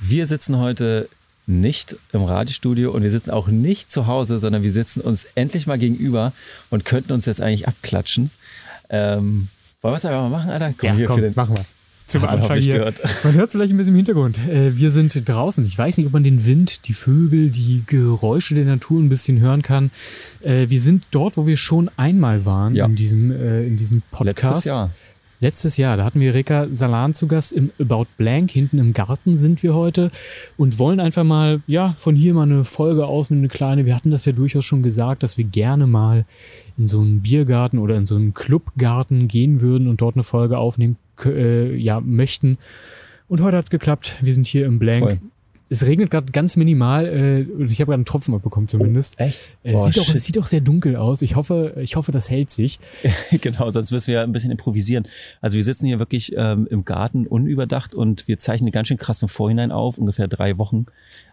Wir sitzen heute nicht im Radiostudio und wir sitzen auch nicht zu Hause, sondern wir sitzen uns endlich mal gegenüber und könnten uns jetzt eigentlich abklatschen. Ähm, wollen wir es einfach mal machen, Alter? Komm, ja, hier komm, für den machen wir. Zum Anfang hier. Gehört. Man hört es vielleicht ein bisschen im Hintergrund. Äh, wir sind draußen. Ich weiß nicht, ob man den Wind, die Vögel, die Geräusche der Natur ein bisschen hören kann. Äh, wir sind dort, wo wir schon einmal waren ja. in diesem äh, in diesem Podcast. Letztes Jahr. Letztes Jahr, da hatten wir Reka Salan zu Gast im About Blank. Hinten im Garten sind wir heute und wollen einfach mal, ja, von hier mal eine Folge aufnehmen, eine kleine. Wir hatten das ja durchaus schon gesagt, dass wir gerne mal in so einen Biergarten oder in so einen Clubgarten gehen würden und dort eine Folge aufnehmen, äh, ja, möchten. Und heute hat's geklappt. Wir sind hier im Blank. Voll. Es regnet gerade ganz minimal äh, und ich habe gerade einen Tropfen abbekommen zumindest. Oh, echt? Äh, Boah, sieht, auch, sieht auch sehr dunkel aus. Ich hoffe, ich hoffe, das hält sich. genau, sonst müssen wir ein bisschen improvisieren. Also wir sitzen hier wirklich ähm, im Garten unüberdacht und wir zeichnen ganz schön krass im Vorhinein auf, ungefähr drei Wochen.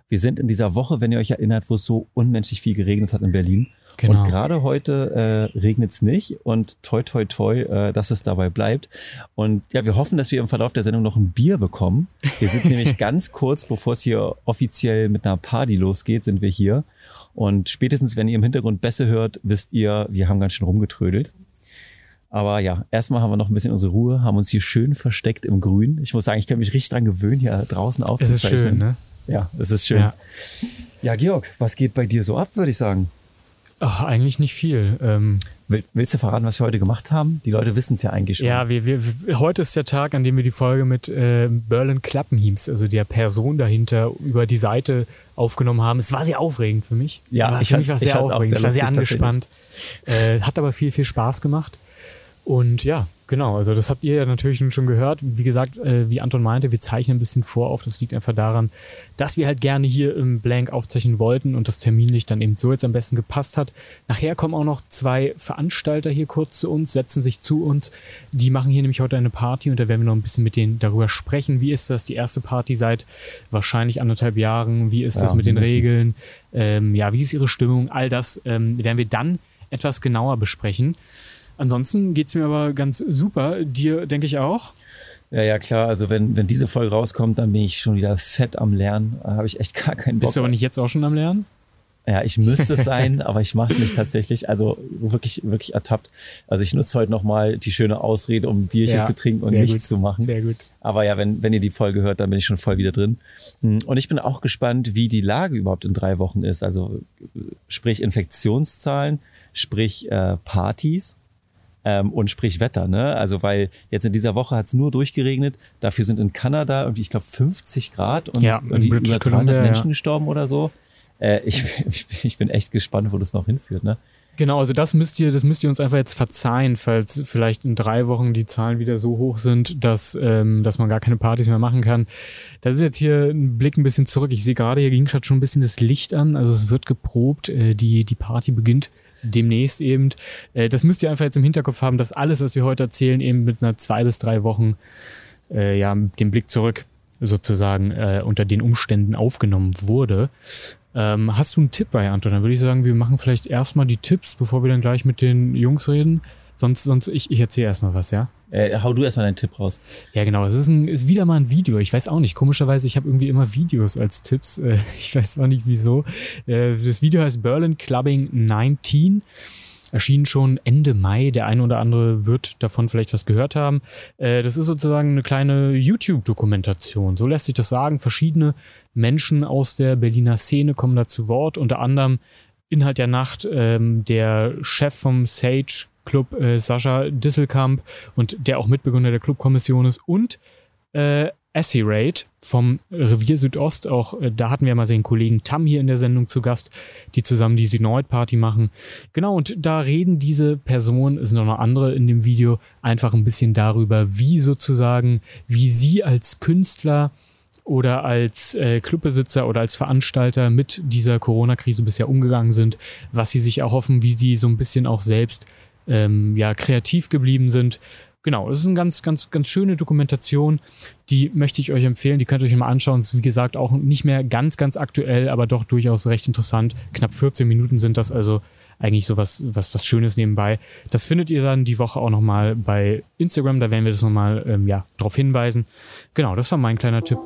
Wir sind in dieser Woche, wenn ihr euch erinnert, wo es so unmenschlich viel geregnet hat in Berlin. Genau. Und gerade heute äh, regnet es nicht und toi toi toi, äh, dass es dabei bleibt. Und ja, wir hoffen, dass wir im Verlauf der Sendung noch ein Bier bekommen. Wir sind nämlich ganz kurz, bevor es hier offiziell mit einer Party losgeht, sind wir hier. Und spätestens, wenn ihr im Hintergrund Bässe hört, wisst ihr, wir haben ganz schön rumgetrödelt. Aber ja, erstmal haben wir noch ein bisschen unsere Ruhe, haben uns hier schön versteckt im Grün. Ich muss sagen, ich kann mich richtig dran gewöhnen, hier draußen aufzuzeichnen. Es ist schön, ne? Ja, es ist schön. Ja. ja, Georg, was geht bei dir so ab, würde ich sagen? Ach, eigentlich nicht viel. Ähm, Willst du verraten, was wir heute gemacht haben? Die Leute wissen es ja eigentlich schon. Ja, wir, wir, heute ist der Tag, an dem wir die Folge mit äh, Berlin Klappenhiems, also der Person dahinter, über die Seite aufgenommen haben. Es war sehr aufregend für mich. Ja, war, ich für mich war sehr aufregend. Sehr ich war sehr angespannt. Äh, hat aber viel, viel Spaß gemacht. Und ja, Genau, also das habt ihr ja natürlich schon gehört. Wie gesagt, äh, wie Anton meinte, wir zeichnen ein bisschen vor auf. Das liegt einfach daran, dass wir halt gerne hier im Blank aufzeichnen wollten und das terminlich dann eben so jetzt am besten gepasst hat. Nachher kommen auch noch zwei Veranstalter hier kurz zu uns, setzen sich zu uns. Die machen hier nämlich heute eine Party und da werden wir noch ein bisschen mit denen darüber sprechen. Wie ist das? Die erste Party seit wahrscheinlich anderthalb Jahren. Wie ist ja, das mit den Regeln? Ähm, ja, wie ist ihre Stimmung? All das ähm, werden wir dann etwas genauer besprechen. Ansonsten geht's mir aber ganz super. Dir denke ich auch. Ja, ja, klar. Also wenn, wenn diese Folge rauskommt, dann bin ich schon wieder fett am Lernen. Da habe ich echt gar keinen Bock. Bist du aber nicht jetzt auch schon am Lernen? Ja, ich müsste es sein, aber ich mache es nicht tatsächlich. Also wirklich, wirklich ertappt. Also ich nutze heute nochmal die schöne Ausrede, um ein Bierchen ja, zu trinken und nichts gut, zu machen. Sehr gut. Aber ja, wenn, wenn ihr die Folge hört, dann bin ich schon voll wieder drin. Hm, und ich bin auch gespannt, wie die Lage überhaupt in drei Wochen ist. Also sprich Infektionszahlen, sprich äh, Partys ähm, und sprich Wetter, ne? Also weil jetzt in dieser Woche hat es nur durchgeregnet, dafür sind in Kanada irgendwie, ich glaube, 50 Grad und ja, irgendwie über 300 Columbia, Menschen ja. gestorben oder so. Äh, ich, ich bin echt gespannt, wo das noch hinführt, ne? Genau, also das müsst ihr, das müsst ihr uns einfach jetzt verzeihen, falls vielleicht in drei Wochen die Zahlen wieder so hoch sind, dass, ähm, dass man gar keine Partys mehr machen kann. Das ist jetzt hier ein Blick ein bisschen zurück. Ich sehe gerade, hier ging schon ein bisschen das Licht an. Also es wird geprobt. Äh, die, die Party beginnt demnächst eben. Äh, das müsst ihr einfach jetzt im Hinterkopf haben, dass alles, was wir heute erzählen, eben mit einer zwei bis drei Wochen, äh, ja, dem Blick zurück sozusagen äh, unter den Umständen aufgenommen wurde. Ähm, hast du einen Tipp bei Anton? Dann würde ich sagen, wir machen vielleicht erstmal die Tipps, bevor wir dann gleich mit den Jungs reden. Sonst, sonst ich, ich erzähle erstmal was, ja? Äh, hau du erstmal deinen Tipp raus. Ja, genau. Es ist, ein, ist wieder mal ein Video. Ich weiß auch nicht. Komischerweise, ich habe irgendwie immer Videos als Tipps. Äh, ich weiß auch nicht wieso. Äh, das Video heißt Berlin Clubbing 19 erschien schon Ende Mai. Der eine oder andere wird davon vielleicht was gehört haben. Äh, das ist sozusagen eine kleine YouTube-Dokumentation. So lässt sich das sagen. Verschiedene Menschen aus der Berliner Szene kommen da zu Wort. Unter anderem Inhalt der Nacht ähm, der Chef vom Sage Club äh, Sascha Disselkamp und der auch Mitbegründer der Clubkommission ist und äh, Assy Raid vom Revier Südost. Auch äh, da hatten wir mal den Kollegen Tam hier in der Sendung zu Gast, die zusammen die Synoid Party machen. Genau, und da reden diese Personen, es sind auch noch andere in dem Video, einfach ein bisschen darüber, wie sozusagen, wie sie als Künstler oder als äh, Clubbesitzer oder als Veranstalter mit dieser Corona-Krise bisher umgegangen sind, was sie sich auch hoffen, wie sie so ein bisschen auch selbst ähm, ja, kreativ geblieben sind. Genau, es ist eine ganz, ganz, ganz schöne Dokumentation. Die möchte ich euch empfehlen. Die könnt ihr euch mal anschauen. Ist, wie gesagt, auch nicht mehr ganz, ganz aktuell, aber doch durchaus recht interessant. Knapp 14 Minuten sind das also eigentlich sowas was, was Schönes nebenbei. Das findet ihr dann die Woche auch nochmal bei Instagram, da werden wir das nochmal ähm, ja, darauf hinweisen. Genau, das war mein kleiner Tipp.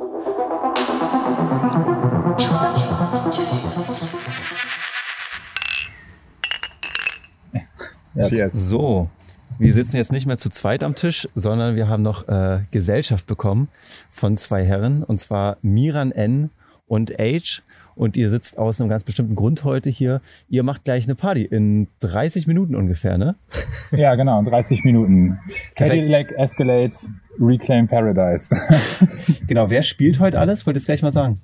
Ja. So, wir sitzen jetzt nicht mehr zu zweit am Tisch, sondern wir haben noch äh, Gesellschaft bekommen von zwei Herren, und zwar Miran N. und H. Und ihr sitzt aus einem ganz bestimmten Grund heute hier. Ihr macht gleich eine Party in 30 Minuten ungefähr, ne? Ja, genau, in 30 Minuten. Cadillac Escalade Reclaim Paradise. genau, wer spielt heute alles? Wollt ihr es gleich mal sagen?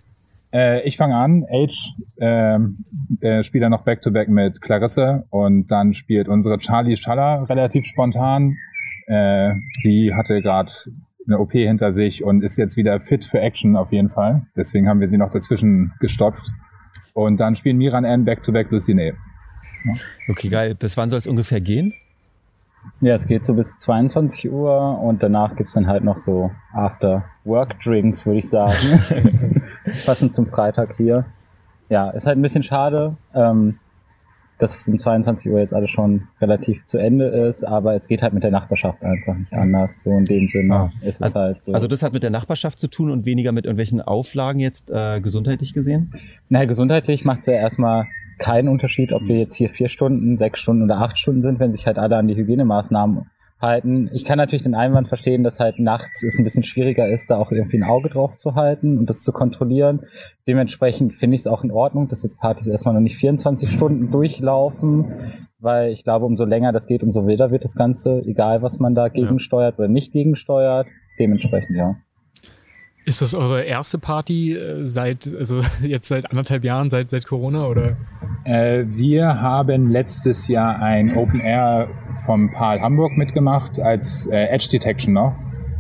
Äh, ich fange an. Age äh, äh, spielt dann noch Back-to-Back -back mit Clarisse und dann spielt unsere Charlie Schaller relativ spontan. Äh, die hatte gerade eine OP hinter sich und ist jetzt wieder fit für Action auf jeden Fall. Deswegen haben wir sie noch dazwischen gestopft. Und dann spielen Miran N Back-to-Back Lucine. Ja. Okay, geil. Bis wann soll es ungefähr gehen? Ja, es geht so bis 22 Uhr und danach gibt's dann halt noch so After-Work-Drinks, würde ich sagen. Passend zum Freitag hier. Ja, ist halt ein bisschen schade, ähm, dass es um 22 Uhr jetzt alles schon relativ zu Ende ist, aber es geht halt mit der Nachbarschaft einfach nicht anders. So in dem Sinne ah. ist es also, halt so. Also das hat mit der Nachbarschaft zu tun und weniger mit irgendwelchen Auflagen jetzt äh, gesundheitlich gesehen? Naja, gesundheitlich macht es ja erstmal keinen Unterschied, ob wir jetzt hier vier Stunden, sechs Stunden oder acht Stunden sind, wenn sich halt alle an die Hygienemaßnahmen halten. Ich kann natürlich den Einwand verstehen, dass halt nachts es ein bisschen schwieriger ist, da auch irgendwie ein Auge drauf zu halten und das zu kontrollieren. Dementsprechend finde ich es auch in Ordnung, dass jetzt Partys erstmal noch nicht 24 Stunden durchlaufen, weil ich glaube, umso länger das geht, umso wilder wird das Ganze, egal was man da gegensteuert ja. oder nicht gegensteuert. Dementsprechend, ja. Ist das eure erste Party äh, seit, also jetzt seit anderthalb Jahren, seit, seit Corona oder? Äh, wir haben letztes Jahr ein Open Air vom PAL Hamburg mitgemacht als äh, Edge Detection noch.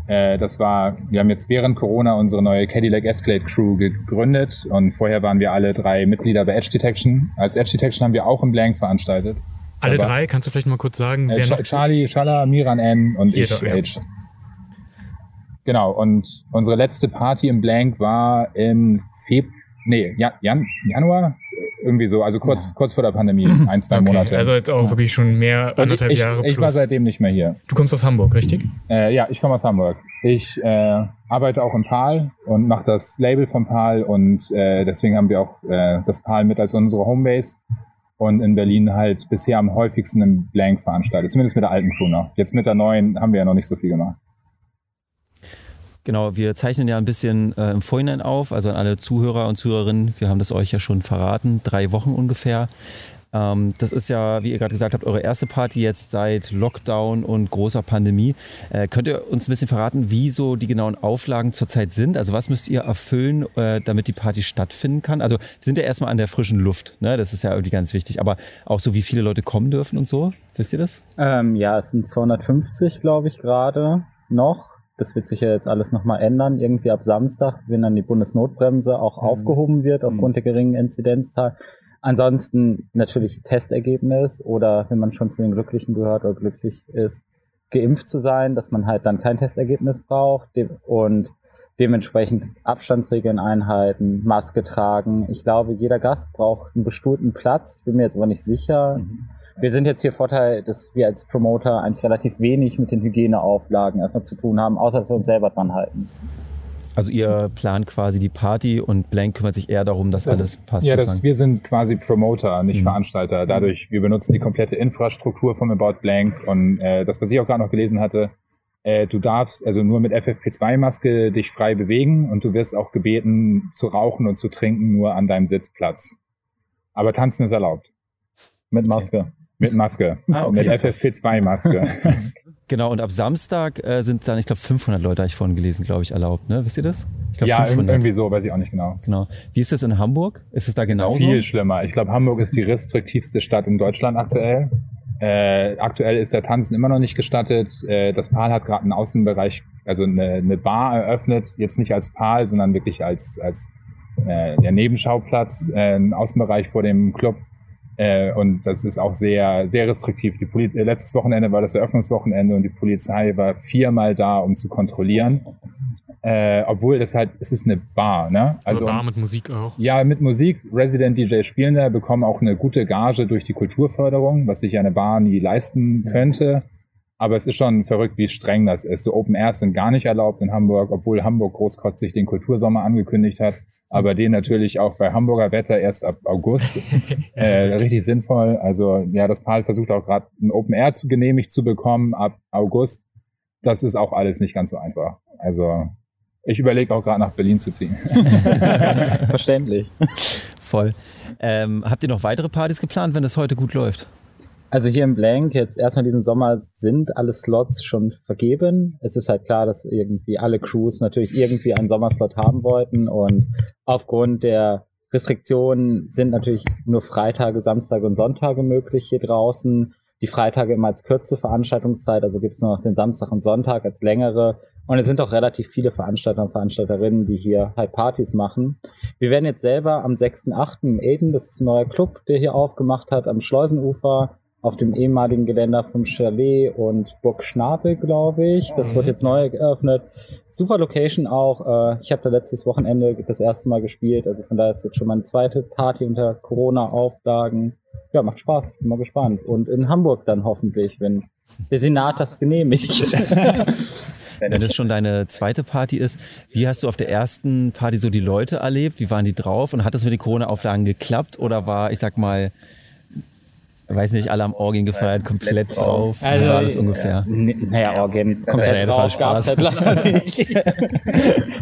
Äh, das war, wir haben jetzt während Corona unsere neue Cadillac Escalade Crew gegründet und vorher waren wir alle drei Mitglieder bei Edge Detection. Als Edge Detection haben wir auch im Blank veranstaltet. Alle Aber, drei? Kannst du vielleicht mal kurz sagen? Äh, wer Charlie, Shala, Miran N und ich, Edge. Genau, und unsere letzte Party im Blank war im Feb nee, Jan Jan Januar, irgendwie so, also kurz, ja. kurz vor der Pandemie, ein, zwei okay. Monate. Also jetzt auch ja. wirklich schon mehr, anderthalb ich, Jahre plus. Ich war seitdem nicht mehr hier. Du kommst aus Hamburg, richtig? Äh, ja, ich komme aus Hamburg. Ich äh, arbeite auch im PAL und mache das Label vom PAL und äh, deswegen haben wir auch äh, das PAL mit als unsere Homebase und in Berlin halt bisher am häufigsten im Blank veranstaltet, zumindest mit der alten Crew noch. Jetzt mit der neuen haben wir ja noch nicht so viel gemacht. Genau, wir zeichnen ja ein bisschen äh, im Vorhinein auf, also an alle Zuhörer und Zuhörerinnen, wir haben das euch ja schon verraten, drei Wochen ungefähr. Ähm, das ist ja, wie ihr gerade gesagt habt, eure erste Party jetzt seit Lockdown und großer Pandemie. Äh, könnt ihr uns ein bisschen verraten, wie so die genauen Auflagen zurzeit sind? Also was müsst ihr erfüllen, äh, damit die Party stattfinden kann? Also wir sind ja erstmal an der frischen Luft, ne? das ist ja irgendwie ganz wichtig, aber auch so, wie viele Leute kommen dürfen und so, wisst ihr das? Ähm, ja, es sind 250, glaube ich, gerade noch. Das wird sich ja jetzt alles nochmal ändern, irgendwie ab Samstag, wenn dann die Bundesnotbremse auch mhm. aufgehoben wird aufgrund mhm. der geringen Inzidenzzahl. Ansonsten natürlich Testergebnis oder wenn man schon zu den Glücklichen gehört oder glücklich ist, geimpft zu sein, dass man halt dann kein Testergebnis braucht und dementsprechend Abstandsregeln einhalten, Maske tragen. Ich glaube, jeder Gast braucht einen bestuhlten Platz, bin mir jetzt aber nicht sicher. Mhm wir sind jetzt hier Vorteil, dass wir als Promoter eigentlich relativ wenig mit den Hygieneauflagen erstmal zu tun haben, außer dass wir uns selber dran halten. Also ihr plant quasi die Party und Blank kümmert sich eher darum, dass das, alles passt. Ja, das, wir sind quasi Promoter, nicht mhm. Veranstalter. Dadurch, wir benutzen die komplette Infrastruktur vom About Blank und äh, das, was ich auch gerade noch gelesen hatte, äh, du darfst also nur mit FFP2-Maske dich frei bewegen und du wirst auch gebeten zu rauchen und zu trinken nur an deinem Sitzplatz. Aber tanzen ist erlaubt. Mit Maske. Okay. Mit Maske. Ah, okay. Mit FFP2-Maske. genau, und ab Samstag äh, sind dann, ich glaube, 500 Leute, habe ich vorhin gelesen, glaube ich, erlaubt. Ne? Wisst ihr das? Ich glaub, ja, 500. irgendwie so, weiß ich auch nicht genau. Genau. Wie ist das in Hamburg? Ist es da genauso? Viel schlimmer. Ich glaube, Hamburg ist die restriktivste Stadt in Deutschland aktuell. Äh, aktuell ist der Tanzen immer noch nicht gestattet. Äh, das PAL hat gerade einen Außenbereich, also eine, eine, Bar eröffnet, jetzt nicht als PAL, sondern wirklich als, als äh, der Nebenschauplatz, äh, ein Außenbereich vor dem Club äh, und das ist auch sehr, sehr restriktiv. Die Poliz äh, letztes Wochenende war das Eröffnungswochenende und die Polizei war viermal da, um zu kontrollieren. Äh, obwohl das halt, es ist eine Bar, ne? Also Bar mit Musik auch. Ja, mit Musik. Resident DJ spielen da, bekommen auch eine gute Gage durch die Kulturförderung, was sich eine Bar nie leisten könnte. Aber es ist schon verrückt, wie streng das ist. So Open Airs sind gar nicht erlaubt in Hamburg, obwohl Hamburg großkotzig den Kultursommer angekündigt hat. Aber den natürlich auch bei Hamburger Wetter erst ab August. äh, richtig sinnvoll. Also ja, das PAL versucht auch gerade ein Open Air zu genehmigt zu bekommen ab August. Das ist auch alles nicht ganz so einfach. Also ich überlege auch gerade nach Berlin zu ziehen. Verständlich. Voll. Ähm, habt ihr noch weitere Partys geplant, wenn es heute gut läuft? Also hier im Blank, jetzt erstmal diesen Sommer sind alle Slots schon vergeben. Es ist halt klar, dass irgendwie alle Crews natürlich irgendwie einen Sommerslot haben wollten und aufgrund der Restriktionen sind natürlich nur Freitage, Samstage und Sonntage möglich hier draußen. Die Freitage immer als kürze Veranstaltungszeit, also gibt es nur noch den Samstag und Sonntag als längere. Und es sind auch relativ viele Veranstalter und Veranstalterinnen, die hier halt Partys machen. Wir werden jetzt selber am 6.8. im Eden, das ist ein neuer Club, der hier aufgemacht hat, am Schleusenufer, auf dem ehemaligen Geländer vom Chalet und Burg Schnabel, glaube ich. Das wird jetzt neu geöffnet. Super Location auch. Äh, ich habe da letztes Wochenende das erste Mal gespielt. Also von daher ist jetzt schon meine zweite Party unter Corona-Auflagen. Ja, macht Spaß. Bin mal gespannt. Und in Hamburg dann hoffentlich, wenn der Senat das genehmigt. Wenn das schon deine zweite Party ist, wie hast du auf der ersten Party so die Leute erlebt? Wie waren die drauf? Und hat das mit den Corona-Auflagen geklappt? Oder war, ich sag mal, weiß nicht, alle am Orgien gefeiert, komplett drauf. Also, Wie war das ungefähr? Naja, Orgien komplett das drauf, gab's halt leider nicht.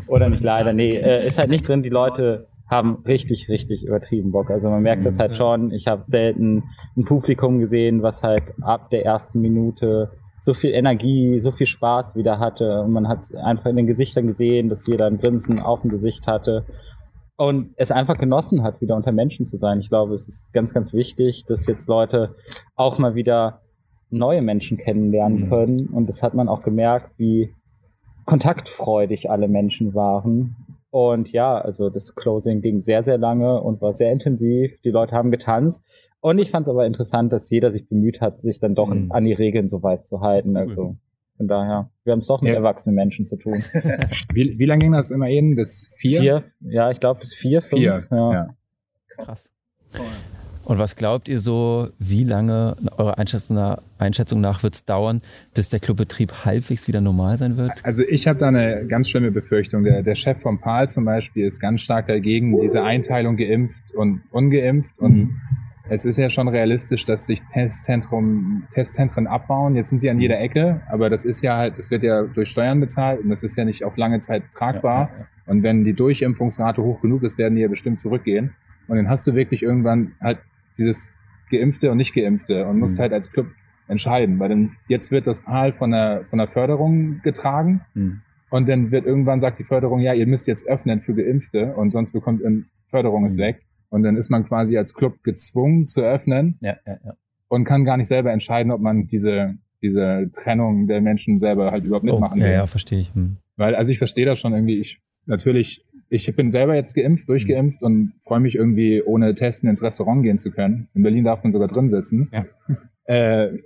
Oder nicht leider, nee, äh, ist halt nicht drin. Die Leute haben richtig, richtig übertrieben Bock. Also man merkt das halt schon. Ich habe selten ein Publikum gesehen, was halt ab der ersten Minute so viel Energie, so viel Spaß wieder hatte. Und man hat einfach in den Gesichtern gesehen, dass jeder ein Grinsen auf dem Gesicht hatte und es einfach genossen hat, wieder unter Menschen zu sein. Ich glaube, es ist ganz, ganz wichtig, dass jetzt Leute auch mal wieder neue Menschen kennenlernen mhm. können. Und das hat man auch gemerkt, wie kontaktfreudig alle Menschen waren. Und ja, also das Closing ging sehr, sehr lange und war sehr intensiv. Die Leute haben getanzt. Und ich fand es aber interessant, dass jeder sich bemüht hat, sich dann doch mhm. an die Regeln so weit zu halten. Also von daher, wir haben es doch mit ja. erwachsenen Menschen zu tun. wie, wie lange ging das immer eben? Bis vier? Vier, ja, ich glaube bis vier, fünf. Vier, ja. ja. Krass. Und was glaubt ihr so, wie lange eurer Einschätzung nach, Einschätzung nach wird es dauern, bis der Clubbetrieb halbwegs wieder normal sein wird? Also ich habe da eine ganz schlimme Befürchtung. Der, der Chef vom PAL zum Beispiel ist ganz stark dagegen, diese Einteilung geimpft und ungeimpft. Und mhm es ist ja schon realistisch, dass sich Testzentrum, Testzentren abbauen. Jetzt sind sie an jeder Ecke, aber das ist ja halt, das wird ja durch Steuern bezahlt und das ist ja nicht auf lange Zeit tragbar. Ja, ja, ja. Und wenn die Durchimpfungsrate hoch genug ist, werden die ja bestimmt zurückgehen. Und dann hast du wirklich irgendwann halt dieses Geimpfte und nicht Geimpfte und musst mhm. halt als Club entscheiden, weil dann jetzt wird das PAL von der, von der Förderung getragen. Mhm. Und dann wird irgendwann sagt die Förderung, ja, ihr müsst jetzt öffnen für Geimpfte und sonst bekommt Förderung ist mhm. weg. Und dann ist man quasi als Club gezwungen zu öffnen ja, ja, ja. und kann gar nicht selber entscheiden, ob man diese, diese Trennung der Menschen selber halt überhaupt mitmachen oh, will. Ja, ja, verstehe ich. Hm. Weil, also ich verstehe das schon irgendwie. Ich natürlich, ich bin selber jetzt geimpft, durchgeimpft hm. und freue mich irgendwie, ohne Testen ins Restaurant gehen zu können. In Berlin darf man sogar drin sitzen. Ja. Äh,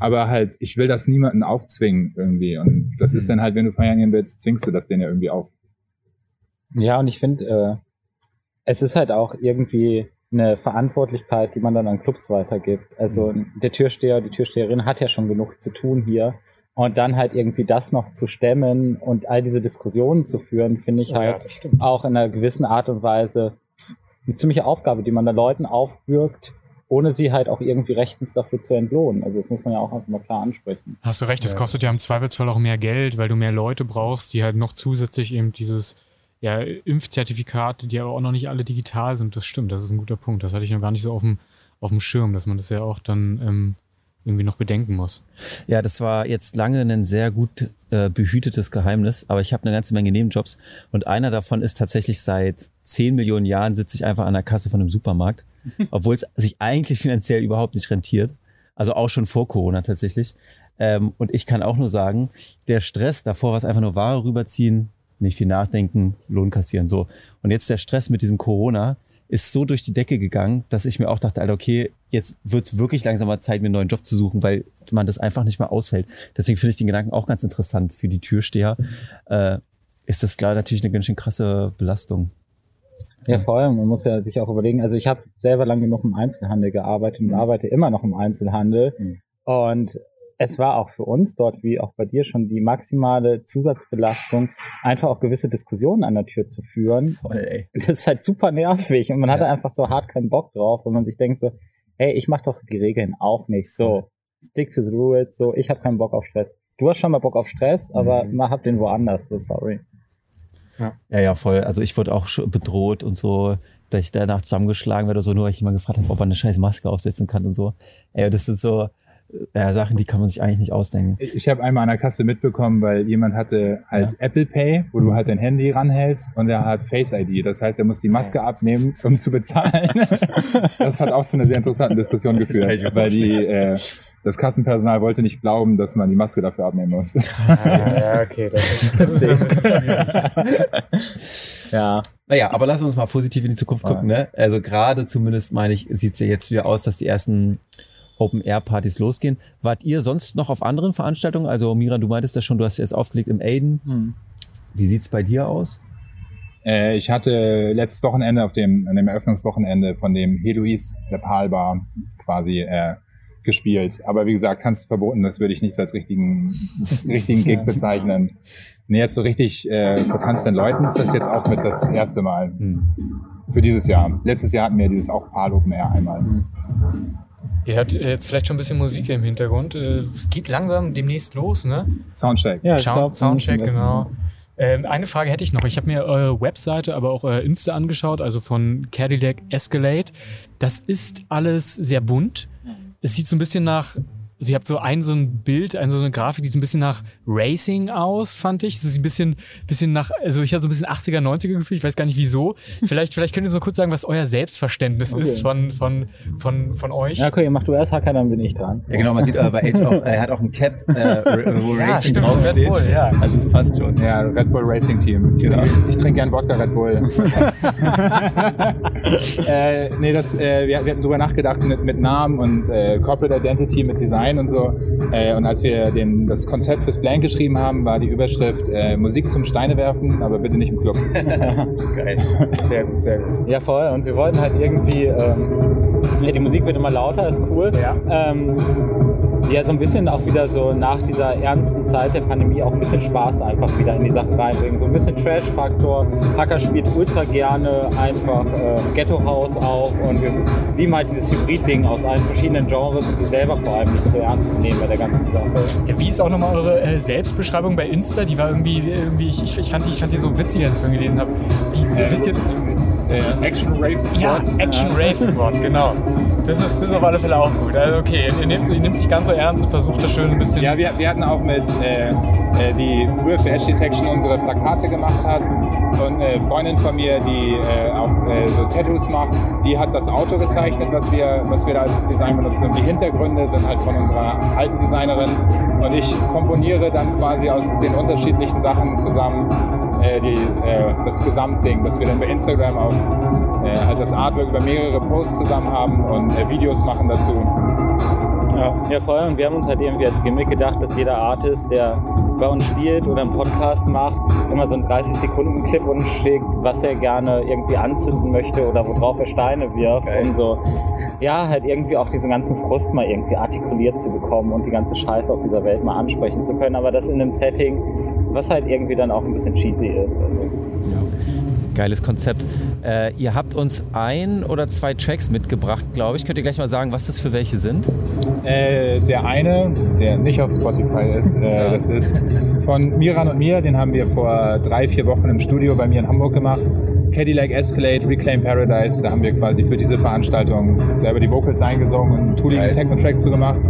aber halt, ich will das niemanden aufzwingen irgendwie. Und das hm. ist dann halt, wenn du feiern gehen willst, zwingst du das denen ja irgendwie auf. Ja, und ich finde, äh, es ist halt auch irgendwie eine Verantwortlichkeit, die man dann an Clubs weitergibt. Also mhm. der Türsteher, die Türsteherin hat ja schon genug zu tun hier. Und dann halt irgendwie das noch zu stemmen und all diese Diskussionen zu führen, finde ich halt ja, auch in einer gewissen Art und Weise eine ziemliche Aufgabe, die man da Leuten aufbürgt, ohne sie halt auch irgendwie rechtens dafür zu entlohnen. Also das muss man ja auch einfach mal klar ansprechen. Hast du recht, es kostet ja im Zweifelsfall auch mehr Geld, weil du mehr Leute brauchst, die halt noch zusätzlich eben dieses ja, Impfzertifikate, die aber auch noch nicht alle digital sind. Das stimmt, das ist ein guter Punkt. Das hatte ich noch gar nicht so auf dem, auf dem Schirm, dass man das ja auch dann ähm, irgendwie noch bedenken muss. Ja, das war jetzt lange ein sehr gut äh, behütetes Geheimnis, aber ich habe eine ganze Menge Nebenjobs und einer davon ist tatsächlich seit 10 Millionen Jahren sitze ich einfach an der Kasse von einem Supermarkt, obwohl es sich eigentlich finanziell überhaupt nicht rentiert. Also auch schon vor Corona tatsächlich. Ähm, und ich kann auch nur sagen, der Stress davor war es einfach nur Ware rüberziehen, nicht viel nachdenken, Lohn kassieren, so. Und jetzt der Stress mit diesem Corona ist so durch die Decke gegangen, dass ich mir auch dachte, Alter, okay, jetzt wird's wirklich langsam mal Zeit, mir einen neuen Job zu suchen, weil man das einfach nicht mehr aushält. Deswegen finde ich den Gedanken auch ganz interessant für die Türsteher. Äh, ist das klar natürlich eine ganz schön krasse Belastung. Ja, vor allem, man muss ja sich auch überlegen, also ich habe selber lange genug im Einzelhandel gearbeitet und arbeite immer noch im Einzelhandel. Mhm. Und es war auch für uns dort, wie auch bei dir schon, die maximale Zusatzbelastung, einfach auch gewisse Diskussionen an der Tür zu führen. Voll, ey. Das ist halt super nervig und man hatte Ja. einfach so hart keinen Bock drauf, wenn man sich denkt so, hey, ich mach doch die Regeln auch nicht. So, stick to the rules, so, ich habe keinen Bock auf Stress. Du hast schon mal Bock auf Stress, aber Mhm. mal hab den woanders, so sorry. Ja, ja, voll. Also ich wurde auch bedroht und so, dass ich danach zusammengeschlagen werde oder so, nur weil ich jemand gefragt habe, ob er eine scheiß Maske aufsetzen kann und so. Ey, das sind so äh, Sachen, die kann man sich eigentlich nicht ausdenken. Ich, ich habe einmal an der Kasse mitbekommen, weil jemand hatte halt Apple Pay, wo du halt dein Handy ranhältst und er hat Face ID. Das heißt, er muss die Maske abnehmen, um zu bezahlen. das hat auch zu einer sehr interessanten Diskussion geführt, weil die äh, das Kassenpersonal wollte nicht glauben, dass man die Maske dafür abnehmen muss. ja, okay, das ist Ja, Naja, aber lass uns mal positiv in die Zukunft gucken, ne? Also gerade zumindest, meine ich, sieht's ja jetzt wieder aus, dass die ersten Open-Air-Partys losgehen. Wart ihr sonst noch auf anderen Veranstaltungen? Also Mira, du meintest das schon, du hast jetzt aufgelegt im Aiden. Hm. Wie sieht's bei dir aus? Äh, ich hatte letztes Wochenende auf dem, an dem Eröffnungswochenende von dem Helois, der Palbar, quasi äh, gespielt. Aber wie gesagt, Tanz verboten, das würde ich nicht als richtigen, richtigen Gig bezeichnen. Nee, jetzt so richtig äh, vor tanzenden Leuten ist das jetzt auch mit das erste Mal Hm. für dieses Jahr. Letztes Jahr hatten wir dieses auch Pal Open Air einmal. Ihr hört jetzt vielleicht schon ein bisschen Musik im Hintergrund. Äh, Es geht langsam demnächst los, ne? Soundcheck. ja ich Sound, glaub, Soundcheck, genau. Ähm, eine Frage hätte ich noch. Ich habe mir eure Webseite, aber auch euer Insta angeschaut, also von Cadillac Escalade. Das ist alles sehr bunt. Es sieht so ein bisschen nach, also ihr habt so ein so ein Bild, ein, so eine Grafik, die so ein bisschen nach Racing aus, fand ich. Es ist ein bisschen, bisschen nach, also ich hatte so ein bisschen 80er, 90er Gefühl, ich weiß gar nicht wieso. Vielleicht, vielleicht könnt ihr so kurz sagen, was euer Selbstverständnis Okay. ist von, von, von, von euch. Ja, okay, mach du erst Hacker, dann bin ich dran. Ja, genau, man sieht aber bei Age auch, er hat auch ein Cap, äh, wo Ja, Racing stimmt, draufsteht. Red Bull, ja. Also es passt schon. Ja, Red Bull Racing Team. Ich, Genau. trinke, ich trinke gern Wodka Red Bull. äh, nee, das, äh, wir, wir hatten drüber nachgedacht mit, mit Namen und äh, Corporate Identity, mit Design und so. Äh, und als wir den, das Konzept fürs Blank geschrieben haben, war die Überschrift äh, Musik zum Steine werfen, aber bitte nicht im Club. Geil. Sehr gut, sehr gut. Ja, voll. Und wir wollten halt irgendwie, ähm, ja, die Musik wird immer lauter, ist cool. Ja. Ähm, ja, so ein bisschen auch wieder so nach dieser ernsten Zeit der Pandemie auch ein bisschen Spaß einfach wieder in die Sache reinbringen. So ein bisschen Trash-Faktor. Hacker spielt ultra gerne einfach äh, Ghetto House auch und wir lieben halt dieses Hybrid-Ding aus allen verschiedenen Genres und sich selber vor allem nicht so ernst zu nehmen bei der ganzen Sache. Ja, wie ist auch nochmal eure äh, Selbstbeschreibung bei Insta? Die war irgendwie, irgendwie ich, ich, ich, fand die, ich fand die so witzig, als ich vorhin gelesen habe. Wie, Äh, wisst ihr das? Äh, Action Rave Squad. Ja, Action Rave Squad, genau. Das ist, das ist auf alle Fälle auch gut. Also okay, ihr nehmt, ihr nehmt sich ganz so ernst und versucht das schön ein bisschen. Ja, wir, wir hatten auch mit, äh, äh, die früher für Edge Detection unsere Plakate gemacht hat und eine Freundin von mir, die äh, auch äh, so Tattoos macht, die hat das Auto gezeichnet, was wir, was wir da als Design benutzen. Und die Hintergründe sind halt von unserer alten Designerin. Und ich komponiere dann quasi aus den unterschiedlichen Sachen zusammen äh, die, äh, das Gesamtding, dass wir dann bei Instagram auch äh, halt das Artwork über mehrere Posts zusammen haben und äh, Videos machen dazu. Ja, ja, voll. Und wir haben uns halt irgendwie als Gimmick gedacht, dass jeder Artist, der bei uns spielt oder einen Podcast macht, immer so einen 30-Sekunden-Clip uns schickt, was er gerne irgendwie anzünden möchte oder worauf er Steine wirft. Um so, ja, halt irgendwie auch diesen ganzen Frust mal irgendwie artikuliert zu bekommen und die ganze Scheiße auf dieser Welt mal ansprechen zu können. Aber das in einem Setting, was halt irgendwie dann auch ein bisschen cheesy ist. Also. Geiles Konzept. Äh, ihr habt uns ein oder zwei Tracks mitgebracht, glaube ich. Könnt ihr gleich mal sagen, was das für welche sind? Äh, der eine, der nicht auf Spotify ist, äh, Ja. das ist von Miran und mir, den haben wir vor drei, vier Wochen im Studio bei mir in Hamburg gemacht. Cadillac Escalade, Reclaim Paradise, da haben wir quasi für diese Veranstaltung selber die Vocals eingesungen und einen tooligen Techno-Track zugemacht.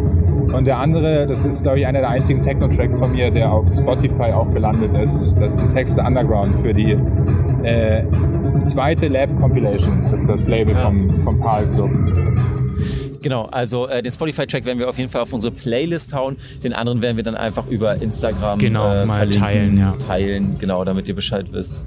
Und der andere, das ist glaube ich einer der einzigen Techno-Tracks von mir, der auf Spotify auch gelandet ist. Das ist Hexe Underground für die äh, zweite Lab Compilation. Das ist das Label vom, vom PAL Club. Genau, also äh, den Spotify-Track werden wir auf jeden Fall auf unsere Playlist hauen. Den anderen werden wir dann einfach über Instagram Genau, äh, mal teilen, ja. Teilen, genau, damit ihr Bescheid wisst.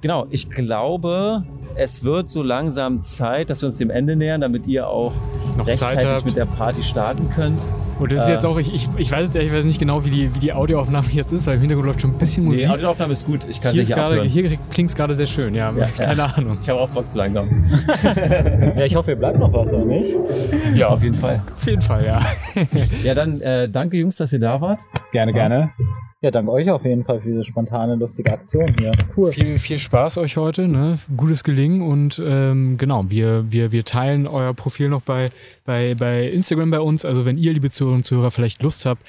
Genau, ich glaube, es wird so langsam Zeit, dass wir uns dem Ende nähern, damit ihr auch Noch Zeit rechtzeitig mit der Party starten könnt. Und das ist jetzt auch, ich, ich, ich weiß jetzt ehrlich weiß nicht genau, wie die, wie die Audioaufnahme jetzt ist, weil im Hintergrund läuft schon ein bisschen Musik. Die Audioaufnahme ist gut. Ich kann hier hier gerade, hier klingt es gerade sehr schön, ja. Ja, Keine ja. Ahnung. Ich habe auch Bock zu langsam. Ja, ich hoffe, ihr bleibt noch was, oder nicht? Ja, auf jeden Fall. Auf jeden Fall, ja. Ja, dann äh, danke Jungs, dass ihr da wart. Gerne, gerne. Ja, danke euch auf jeden Fall für diese spontane, lustige Aktion hier. Cool. Viel, viel Spaß euch heute, ne? Gutes Gelingen und ähm, genau, wir, wir, wir teilen euer Profil noch bei, bei, bei Instagram bei uns. Also wenn ihr, liebe Zuhörerinnen und Zuhörer, vielleicht Lust habt,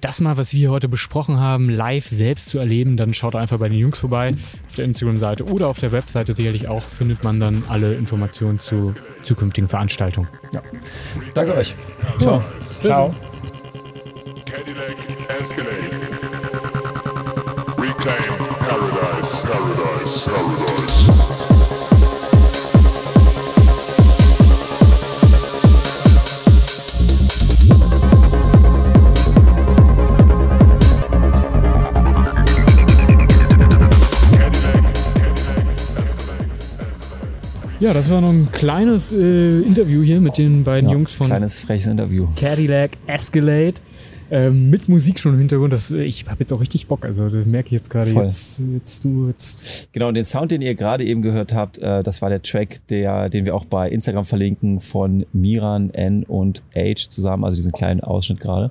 das mal, was wir heute besprochen haben, live selbst zu erleben, dann schaut einfach bei den Jungs vorbei auf der Instagram-Seite oder auf der Webseite sicherlich auch, findet man dann alle Informationen zu zukünftigen Veranstaltungen. Danke euch. Ciao. Ciao. Cadillac Escalade. Ja, das war noch ein kleines äh, Interview hier mit den beiden Ja, Jungs von Kleines freches Interview. Cadillac Escalade. Ähm, mit Musik schon im Hintergrund. Das, äh, ich habe jetzt auch richtig Bock. Also das merke ich jetzt gerade. Jetzt, jetzt du, jetzt. Genau, und den Sound, den ihr gerade eben gehört habt, äh, das war der Track, der, den wir auch bei Instagram verlinken von Miran, N und H zusammen, also diesen kleinen Ausschnitt gerade.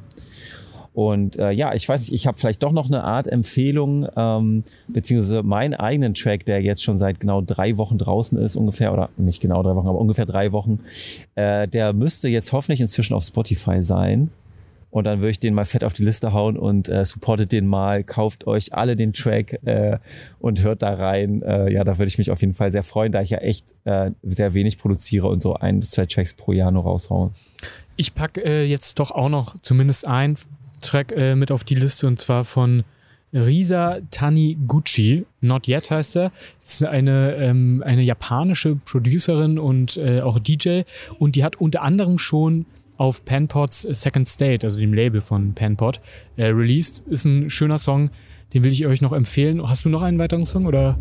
Und äh, ja, ich weiß nicht, ich habe vielleicht doch noch eine Art Empfehlung, ähm, beziehungsweise meinen eigenen Track, der jetzt schon seit genau drei Wochen draußen ist, ungefähr, oder nicht genau drei Wochen, aber ungefähr drei Wochen, äh, der müsste jetzt hoffentlich inzwischen auf Spotify sein. Und dann würde ich den mal fett auf die Liste hauen und äh, supportet den mal, kauft euch alle den Track äh, und hört da rein. Äh, ja, da würde ich mich auf jeden Fall sehr freuen, da ich ja echt äh, sehr wenig produziere und so ein bis zwei Tracks pro Jahr nur raushaue. Ich packe äh, jetzt doch auch noch zumindest ein Track äh, mit auf die Liste und zwar von Risa Taniguchi. Not Yet heißt er. Das ist eine, ähm, eine japanische Producerin und äh, auch DJ. Und die hat unter anderem schon auf Panpods Second State, also dem Label von Panpod, äh, released. Ist ein schöner Song. Den will ich euch noch empfehlen. Hast du noch einen weiteren Song oder?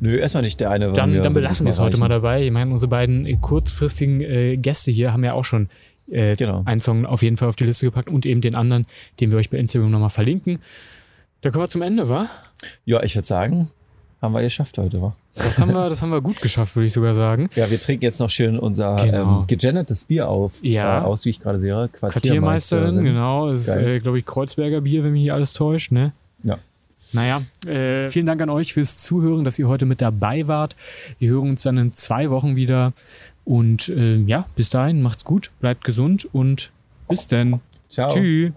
Nö, erstmal nicht der eine. Dann, dann belassen wir es heute mal da. dabei. Ich meine, unsere beiden kurzfristigen äh, Gäste hier haben ja auch schon äh, Genau. einen Song auf jeden Fall auf die Liste gepackt und eben den anderen, den wir euch bei Instagram nochmal verlinken. Da kommen wir zum Ende, wa? Ja, ich würde sagen, haben wir geschafft heute, wa? Das haben wir, das haben wir gut geschafft, würde ich sogar sagen. Ja, wir trinken jetzt noch schön unser Genau. ähm, gegendertes Bier auf. Ja. Äh, aus, wie ich gerade sehe. Quartiermeisterin, genau. Das ist, äh, glaube ich, Kreuzberger Bier, wenn mich hier alles täuscht, ne? Ja. Naja, äh, vielen Dank an euch fürs Zuhören, dass ihr heute mit dabei wart. Wir hören uns dann in zwei Wochen wieder. Und äh, ja, bis dahin, macht's gut, bleibt gesund und bis dann. Ciao. Tschüss.